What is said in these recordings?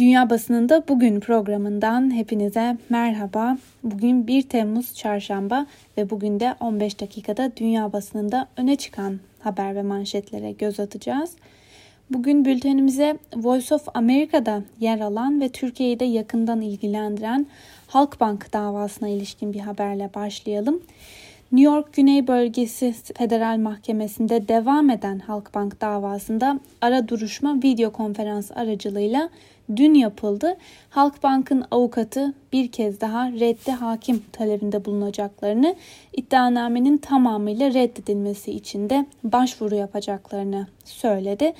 Dünya Basınında Bugün programından hepinize merhaba. Bugün 1 Temmuz Çarşamba ve bugün de 15 dakikada dünya basınında öne çıkan haber ve manşetlere göz atacağız. Bugün bültenimize Voice of America'da yer alan ve Türkiye'yi de yakından ilgilendiren Halkbank davasına ilişkin bir haberle başlayalım. New York Güney Bölgesi Federal Mahkemesi'nde devam eden Halkbank davasında ara duruşma video konferans aracılığıyla dün yapıldı. Halkbank'ın avukatı bir kez daha reddi hakim talebinde bulunacaklarını, iddianamenin tamamıyla reddedilmesi için de başvuru yapacaklarını söyledi.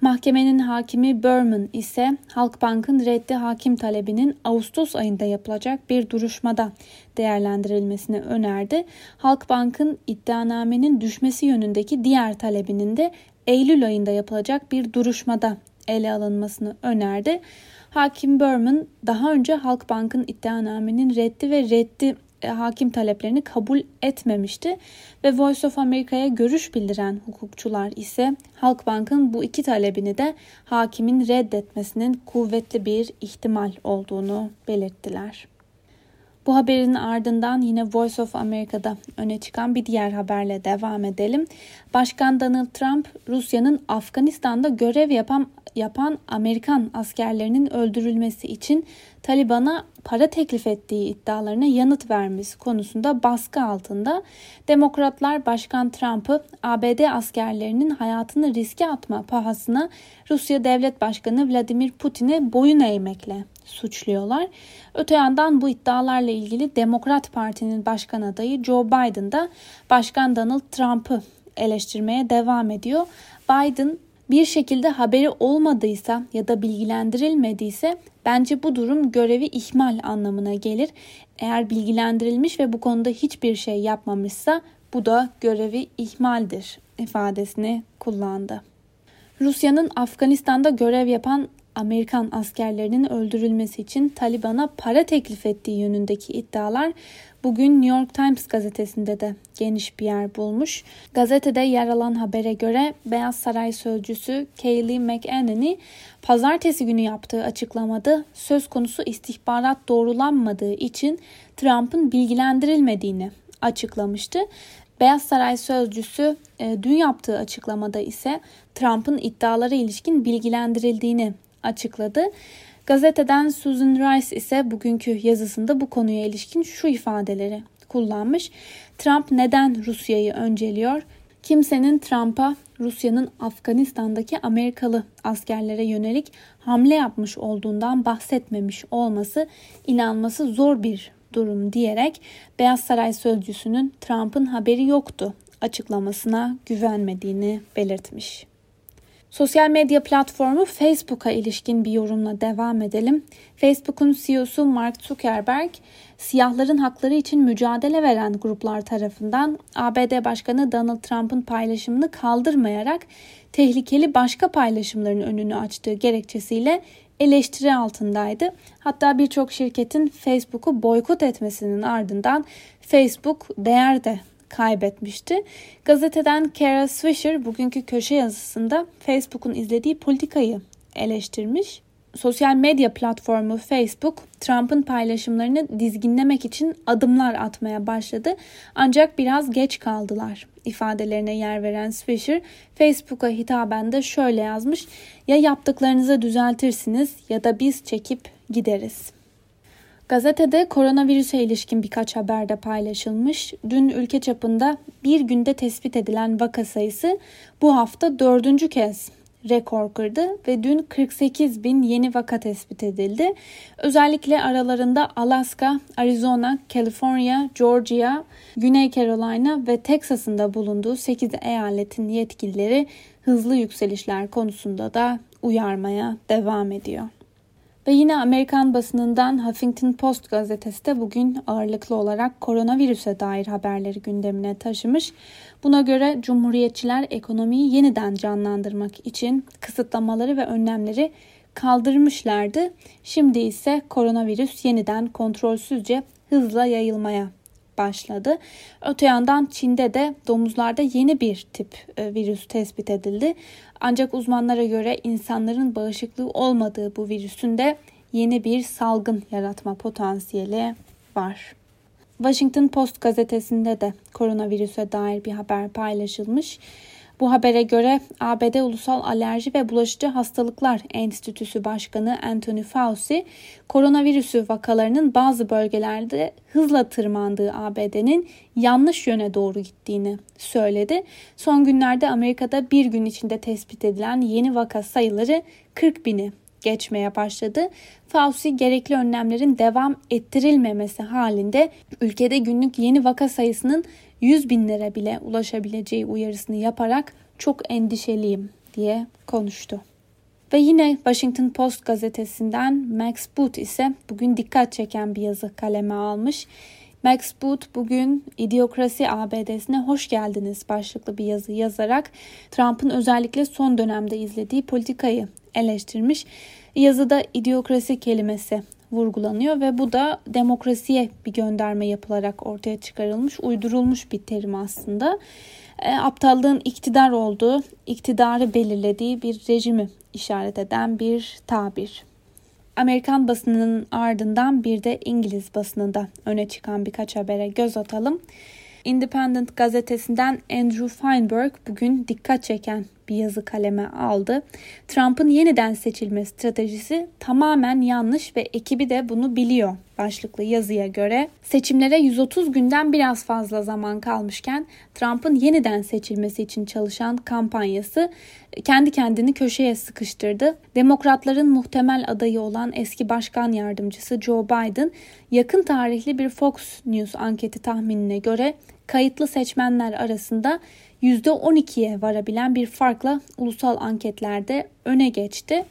Mahkemenin hakimi Berman ise Halkbank'ın reddi hakim talebinin Ağustos ayında yapılacak bir duruşmada değerlendirilmesini önerdi. Halkbank'ın iddianamenin düşmesi yönündeki diğer talebinin de Eylül ayında yapılacak bir duruşmada ele alınmasını önerdi. Hakim Berman daha önce Halkbank'ın iddianamenin reddi ve reddi e, hakim taleplerini kabul etmemişti ve Voice of America'ya görüş bildiren hukukçular ise Halkbank'ın bu iki talebini de hakimin reddetmesinin kuvvetli bir ihtimal olduğunu belirttiler. Bu haberin ardından yine Voice of America'da öne çıkan bir diğer haberle devam edelim. Başkan Donald Trump Rusya'nın Afganistan'da görev yapan yapan Amerikan askerlerinin öldürülmesi için Taliban'a para teklif ettiği iddialarına yanıt vermesi konusunda baskı altında Demokratlar Başkan Trump'ı ABD askerlerinin hayatını riske atma pahasına Rusya Devlet Başkanı Vladimir Putin'e boyun eğmekle suçluyorlar. Öte yandan bu iddialarla ilgili Demokrat Parti'nin başkan adayı Joe Biden da Başkan Donald Trump'ı eleştirmeye devam ediyor. Biden bir şekilde haberi olmadıysa ya da bilgilendirilmediyse bence bu durum görevi ihmal anlamına gelir. Eğer bilgilendirilmiş ve bu konuda hiçbir şey yapmamışsa bu da görevi ihmaldir ifadesini kullandı. Rusya'nın Afganistan'da görev yapan Amerikan askerlerinin öldürülmesi için Taliban'a para teklif ettiği yönündeki iddialar bugün New York Times gazetesinde de geniş bir yer bulmuş. Gazetede yer alan habere göre Beyaz Saray sözcüsü Kayleigh McEnany pazartesi günü yaptığı açıklamada söz konusu istihbarat doğrulanmadığı için Trump'ın bilgilendirilmediğini açıklamıştı. Beyaz Saray sözcüsü e, dün yaptığı açıklamada ise Trump'ın iddialara ilişkin bilgilendirildiğini açıkladı. Gazeteden Susan Rice ise bugünkü yazısında bu konuya ilişkin şu ifadeleri kullanmış. Trump neden Rusya'yı önceliyor? Kimsenin Trump'a Rusya'nın Afganistan'daki Amerikalı askerlere yönelik hamle yapmış olduğundan bahsetmemiş olması inanması zor bir durum diyerek Beyaz Saray sözcüsünün Trump'ın haberi yoktu açıklamasına güvenmediğini belirtmiş. Sosyal medya platformu Facebook'a ilişkin bir yorumla devam edelim. Facebook'un CEO'su Mark Zuckerberg, siyahların hakları için mücadele veren gruplar tarafından ABD Başkanı Donald Trump'ın paylaşımını kaldırmayarak tehlikeli başka paylaşımların önünü açtığı gerekçesiyle eleştiri altındaydı. Hatta birçok şirketin Facebook'u boykot etmesinin ardından Facebook değer de kaybetmişti. Gazeteden Kara Swisher bugünkü köşe yazısında Facebook'un izlediği politikayı eleştirmiş. Sosyal medya platformu Facebook, Trump'ın paylaşımlarını dizginlemek için adımlar atmaya başladı. Ancak biraz geç kaldılar ifadelerine yer veren Swisher, Facebook'a hitaben de şöyle yazmış. Ya yaptıklarınızı düzeltirsiniz ya da biz çekip gideriz. Gazetede koronavirüse ilişkin birkaç haber de paylaşılmış. Dün ülke çapında bir günde tespit edilen vaka sayısı bu hafta dördüncü kez rekor kırdı ve dün 48 bin yeni vaka tespit edildi. Özellikle aralarında Alaska, Arizona, California, Georgia, Güney Carolina ve Texas'ın da bulunduğu 8 eyaletin yetkilileri hızlı yükselişler konusunda da uyarmaya devam ediyor. Ve yine Amerikan basınından Huffington Post gazetesi de bugün ağırlıklı olarak koronavirüse dair haberleri gündemine taşımış. Buna göre Cumhuriyetçiler ekonomiyi yeniden canlandırmak için kısıtlamaları ve önlemleri kaldırmışlardı. Şimdi ise koronavirüs yeniden kontrolsüzce hızla yayılmaya başladı. Öte yandan Çin'de de domuzlarda yeni bir tip e, virüs tespit edildi. Ancak uzmanlara göre insanların bağışıklığı olmadığı bu virüsün de yeni bir salgın yaratma potansiyeli var. Washington Post gazetesinde de koronavirüse dair bir haber paylaşılmış. Bu habere göre ABD Ulusal Alerji ve Bulaşıcı Hastalıklar Enstitüsü Başkanı Anthony Fauci, koronavirüsü vakalarının bazı bölgelerde hızla tırmandığı ABD'nin yanlış yöne doğru gittiğini söyledi. Son günlerde Amerika'da bir gün içinde tespit edilen yeni vaka sayıları 40 bini geçmeye başladı. Fauci gerekli önlemlerin devam ettirilmemesi halinde ülkede günlük yeni vaka sayısının 100 binlere bile ulaşabileceği uyarısını yaparak çok endişeliyim diye konuştu. Ve yine Washington Post gazetesinden Max Boot ise bugün dikkat çeken bir yazı kaleme almış. Max Boot bugün İdiokrasi ABD'sine hoş geldiniz başlıklı bir yazı yazarak Trump'ın özellikle son dönemde izlediği politikayı eleştirmiş. Yazıda idiokrasi kelimesi vurgulanıyor ve bu da demokrasiye bir gönderme yapılarak ortaya çıkarılmış, uydurulmuş bir terim aslında. E, aptallığın iktidar olduğu, iktidarı belirlediği bir rejimi işaret eden bir tabir. Amerikan basınının ardından bir de İngiliz basınında öne çıkan birkaç habere göz atalım. Independent gazetesinden Andrew Feinberg bugün dikkat çeken bir yazı kaleme aldı. Trump'ın yeniden seçilme stratejisi tamamen yanlış ve ekibi de bunu biliyor başlıklı yazıya göre seçimlere 130 günden biraz fazla zaman kalmışken Trump'ın yeniden seçilmesi için çalışan kampanyası kendi kendini köşeye sıkıştırdı. Demokratların muhtemel adayı olan eski başkan yardımcısı Joe Biden yakın tarihli bir Fox News anketi tahminine göre kayıtlı seçmenler arasında %12'ye varabilen bir farkla ulusal anketlerde öne geçti.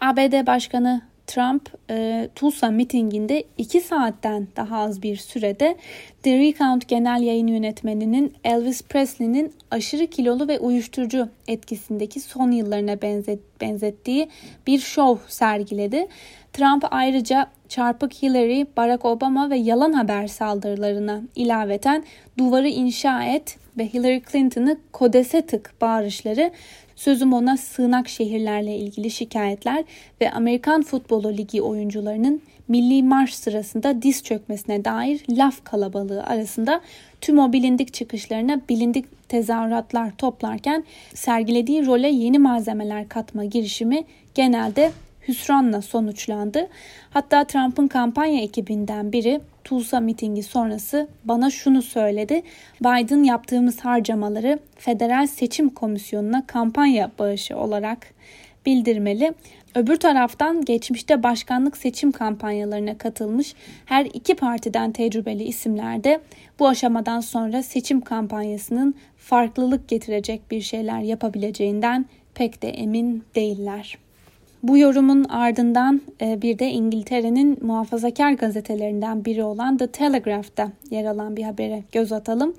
ABD Başkanı Trump e, Tulsa mitinginde 2 saatten daha az bir sürede The Recount genel yayın yönetmeninin Elvis Presley'nin aşırı kilolu ve uyuşturucu etkisindeki son yıllarına benzet, benzettiği bir şov sergiledi. Trump ayrıca çarpık Hillary, Barack Obama ve yalan haber saldırılarına ilaveten duvarı inşa et ve Hillary Clinton'ı kodese tık bağırışları Sözüm ona sığınak şehirlerle ilgili şikayetler ve Amerikan Futbolu Ligi oyuncularının milli marş sırasında diz çökmesine dair laf kalabalığı arasında tüm o bilindik çıkışlarına bilindik tezahüratlar toplarken sergilediği role yeni malzemeler katma girişimi genelde hüsranla sonuçlandı. Hatta Trump'ın kampanya ekibinden biri Tulsa mitingi sonrası bana şunu söyledi. Biden yaptığımız harcamaları Federal Seçim Komisyonu'na kampanya bağışı olarak bildirmeli. Öbür taraftan geçmişte başkanlık seçim kampanyalarına katılmış her iki partiden tecrübeli isimler de bu aşamadan sonra seçim kampanyasının farklılık getirecek bir şeyler yapabileceğinden pek de emin değiller. Bu yorumun ardından e, bir de İngiltere'nin muhafazakar gazetelerinden biri olan The Telegraph'ta yer alan bir habere göz atalım.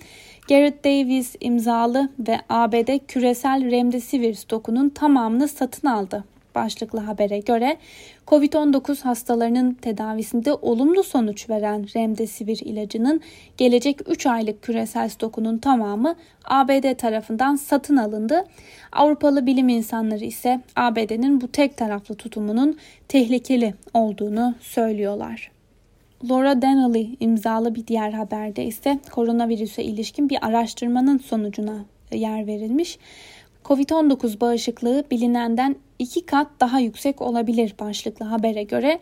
Garrett Davis imzalı ve ABD küresel remdesivir stokunun tamamını satın aldı başlıklı habere göre COVID-19 hastalarının tedavisinde olumlu sonuç veren Remdesivir ilacının gelecek 3 aylık küresel stokunun tamamı ABD tarafından satın alındı. Avrupalı bilim insanları ise ABD'nin bu tek taraflı tutumunun tehlikeli olduğunu söylüyorlar. Laura Donnelly imzalı bir diğer haberde ise koronavirüse ilişkin bir araştırmanın sonucuna yer verilmiş. Covid-19 bağışıklığı bilinenden iki kat daha yüksek olabilir başlıklı habere göre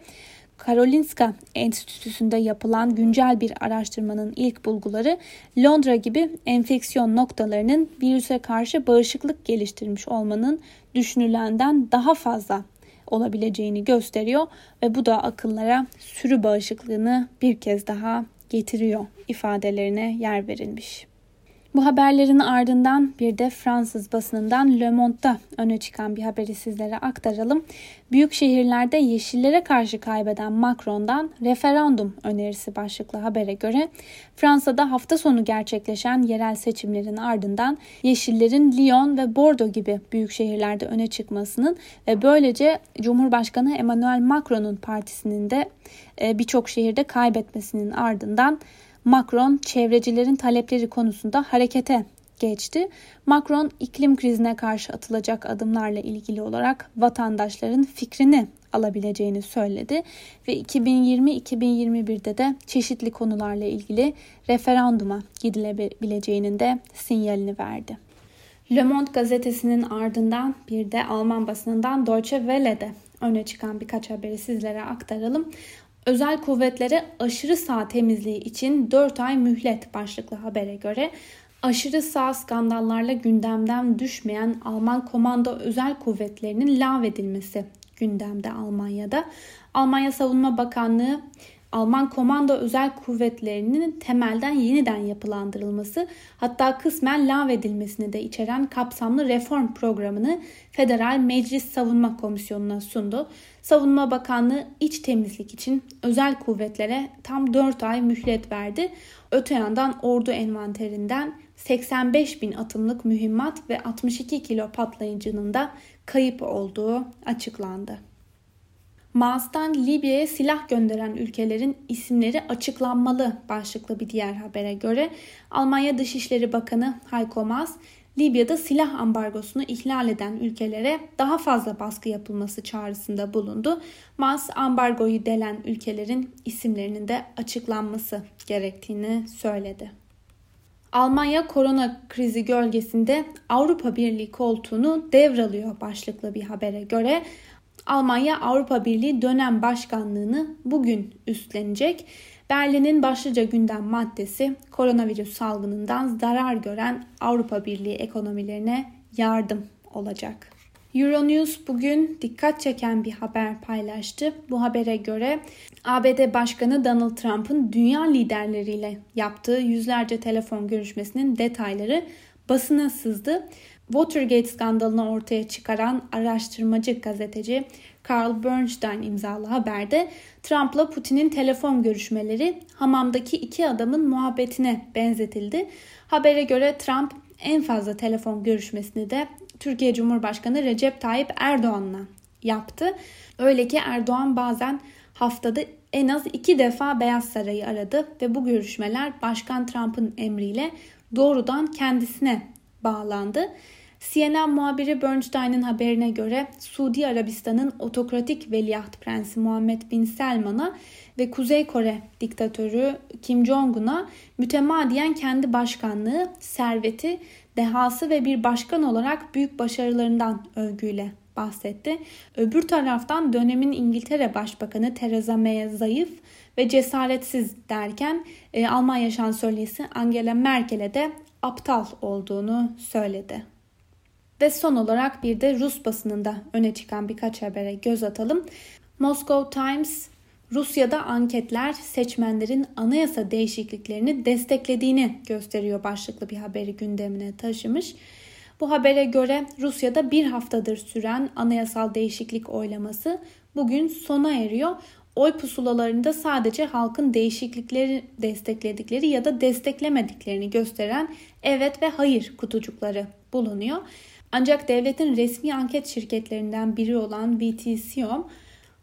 Karolinska Enstitüsü'nde yapılan güncel bir araştırmanın ilk bulguları Londra gibi enfeksiyon noktalarının virüse karşı bağışıklık geliştirmiş olmanın düşünülenden daha fazla olabileceğini gösteriyor ve bu da akıllara sürü bağışıklığını bir kez daha getiriyor ifadelerine yer verilmiş. Bu haberlerin ardından bir de Fransız basınından Le Monde'da öne çıkan bir haberi sizlere aktaralım. Büyük şehirlerde yeşillere karşı kaybeden Macron'dan referandum önerisi başlıklı habere göre Fransa'da hafta sonu gerçekleşen yerel seçimlerin ardından yeşillerin Lyon ve Bordeaux gibi büyük şehirlerde öne çıkmasının ve böylece Cumhurbaşkanı Emmanuel Macron'un partisinin de e, birçok şehirde kaybetmesinin ardından Macron çevrecilerin talepleri konusunda harekete geçti. Macron iklim krizine karşı atılacak adımlarla ilgili olarak vatandaşların fikrini alabileceğini söyledi ve 2020-2021'de de çeşitli konularla ilgili referanduma gidilebileceğinin de sinyalini verdi. Le Monde gazetesinin ardından bir de Alman basınından Deutsche Welle'de öne çıkan birkaç haberi sizlere aktaralım. Özel kuvvetlere aşırı sağ temizliği için 4 ay mühlet başlıklı habere göre aşırı sağ skandallarla gündemden düşmeyen Alman komando özel kuvvetlerinin lağvedilmesi gündemde Almanya'da. Almanya Savunma Bakanlığı Alman komando özel kuvvetlerinin temelden yeniden yapılandırılması hatta kısmen lağvedilmesini de içeren kapsamlı reform programını Federal Meclis Savunma Komisyonu'na sundu. Savunma Bakanlığı iç temizlik için özel kuvvetlere tam 4 ay mühlet verdi. Öte yandan ordu envanterinden 85 bin atımlık mühimmat ve 62 kilo patlayıcının da kayıp olduğu açıklandı. Mars'tan Libya'ya silah gönderen ülkelerin isimleri açıklanmalı başlıklı bir diğer habere göre Almanya Dışişleri Bakanı Heiko Maas, Libya'da silah ambargosunu ihlal eden ülkelere daha fazla baskı yapılması çağrısında bulundu. Maas ambargoyu delen ülkelerin isimlerinin de açıklanması gerektiğini söyledi. Almanya korona krizi gölgesinde Avrupa Birliği koltuğunu devralıyor başlıklı bir habere göre Almanya Avrupa Birliği dönem başkanlığını bugün üstlenecek. Berlin'in başlıca gündem maddesi koronavirüs salgınından zarar gören Avrupa Birliği ekonomilerine yardım olacak. Euronews bugün dikkat çeken bir haber paylaştı. Bu habere göre ABD Başkanı Donald Trump'ın dünya liderleriyle yaptığı yüzlerce telefon görüşmesinin detayları basına sızdı. Watergate skandalını ortaya çıkaran araştırmacı gazeteci Carl Bernstein imzalı haberde Trump'la Putin'in telefon görüşmeleri hamamdaki iki adamın muhabbetine benzetildi. Habere göre Trump en fazla telefon görüşmesini de Türkiye Cumhurbaşkanı Recep Tayyip Erdoğan'la yaptı. Öyle ki Erdoğan bazen haftada en az iki defa Beyaz Saray'ı aradı ve bu görüşmeler Başkan Trump'ın emriyle doğrudan kendisine bağlandı. CNN muhabiri Bernstein'in haberine göre Suudi Arabistan'ın otokratik veliaht prensi Muhammed Bin Selman'a ve Kuzey Kore diktatörü Kim Jong-un'a mütemadiyen kendi başkanlığı, serveti, dehası ve bir başkan olarak büyük başarılarından övgüyle bahsetti. Öbür taraftan dönemin İngiltere Başbakanı Theresa May'e zayıf ve cesaretsiz derken e, Almanya şansölyesi Angela Merkel'e de aptal olduğunu söyledi. Ve son olarak bir de Rus basınında öne çıkan birkaç habere göz atalım. Moscow Times Rusya'da anketler seçmenlerin anayasa değişikliklerini desteklediğini gösteriyor başlıklı bir haberi gündemine taşımış. Bu habere göre Rusya'da bir haftadır süren anayasal değişiklik oylaması bugün sona eriyor. Oy pusulalarında sadece halkın değişiklikleri destekledikleri ya da desteklemediklerini gösteren evet ve hayır kutucukları bulunuyor. Ancak devletin resmi anket şirketlerinden biri olan VTCOM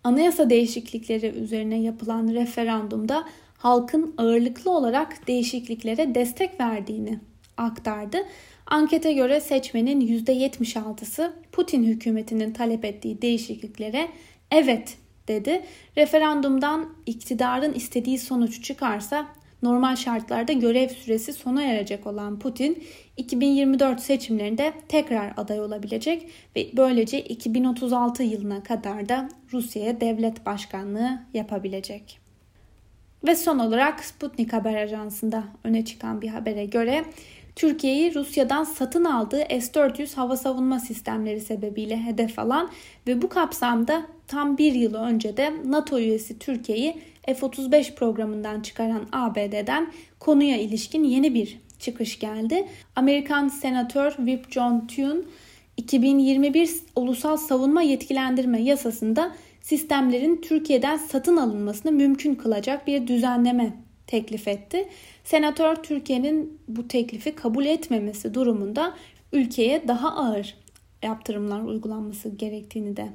anayasa değişiklikleri üzerine yapılan referandumda halkın ağırlıklı olarak değişikliklere destek verdiğini aktardı. Ankete göre seçmenin %76'sı Putin hükümetinin talep ettiği değişikliklere evet dedi. Referandumdan iktidarın istediği sonuç çıkarsa normal şartlarda görev süresi sona erecek olan Putin 2024 seçimlerinde tekrar aday olabilecek ve böylece 2036 yılına kadar da Rusya'ya devlet başkanlığı yapabilecek. Ve son olarak Sputnik Haber Ajansı'nda öne çıkan bir habere göre Türkiye'yi Rusya'dan satın aldığı S-400 hava savunma sistemleri sebebiyle hedef alan ve bu kapsamda tam bir yıl önce de NATO üyesi Türkiye'yi F-35 programından çıkaran ABD'den konuya ilişkin yeni bir çıkış geldi. Amerikan Senatör Whip John Thune 2021 Ulusal Savunma Yetkilendirme Yasasında sistemlerin Türkiye'den satın alınmasını mümkün kılacak bir düzenleme teklif etti. Senatör Türkiye'nin bu teklifi kabul etmemesi durumunda ülkeye daha ağır yaptırımlar uygulanması gerektiğini de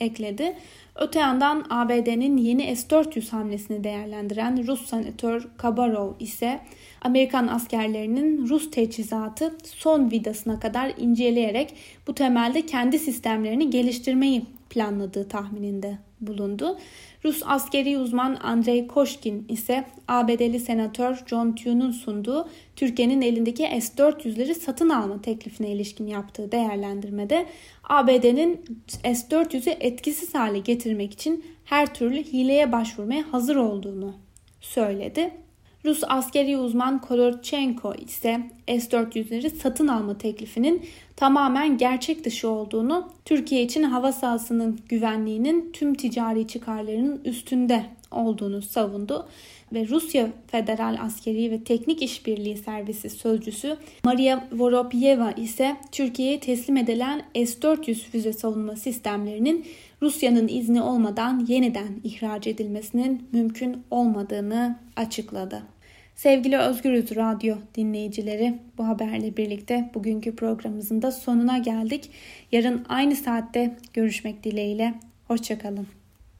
ekledi. Öte yandan ABD'nin yeni S-400 hamlesini değerlendiren Rus senatör Kabarov ise Amerikan askerlerinin Rus teçhizatı son vidasına kadar inceleyerek bu temelde kendi sistemlerini geliştirmeyi planladığı tahmininde bulundu. Rus askeri uzman Andrei Koshkin ise ABD'li senatör John Thune'un sunduğu Türkiye'nin elindeki S-400'leri satın alma teklifine ilişkin yaptığı değerlendirmede ABD'nin S-400'ü etkisiz hale getirmek için her türlü hileye başvurmaya hazır olduğunu söyledi. Rus askeri uzman Kolorchenko ise S-400'leri satın alma teklifinin tamamen gerçek dışı olduğunu, Türkiye için hava sahasının güvenliğinin tüm ticari çıkarlarının üstünde olduğunu savundu ve Rusya Federal Askeri ve Teknik İşbirliği Servisi sözcüsü Maria Voropyeva ise Türkiye'ye teslim edilen S-400 füze savunma sistemlerinin Rusya'nın izni olmadan yeniden ihraç edilmesinin mümkün olmadığını açıkladı. Sevgili Özgürüz Radyo dinleyicileri bu haberle birlikte bugünkü programımızın da sonuna geldik. Yarın aynı saatte görüşmek dileğiyle. Hoşçakalın.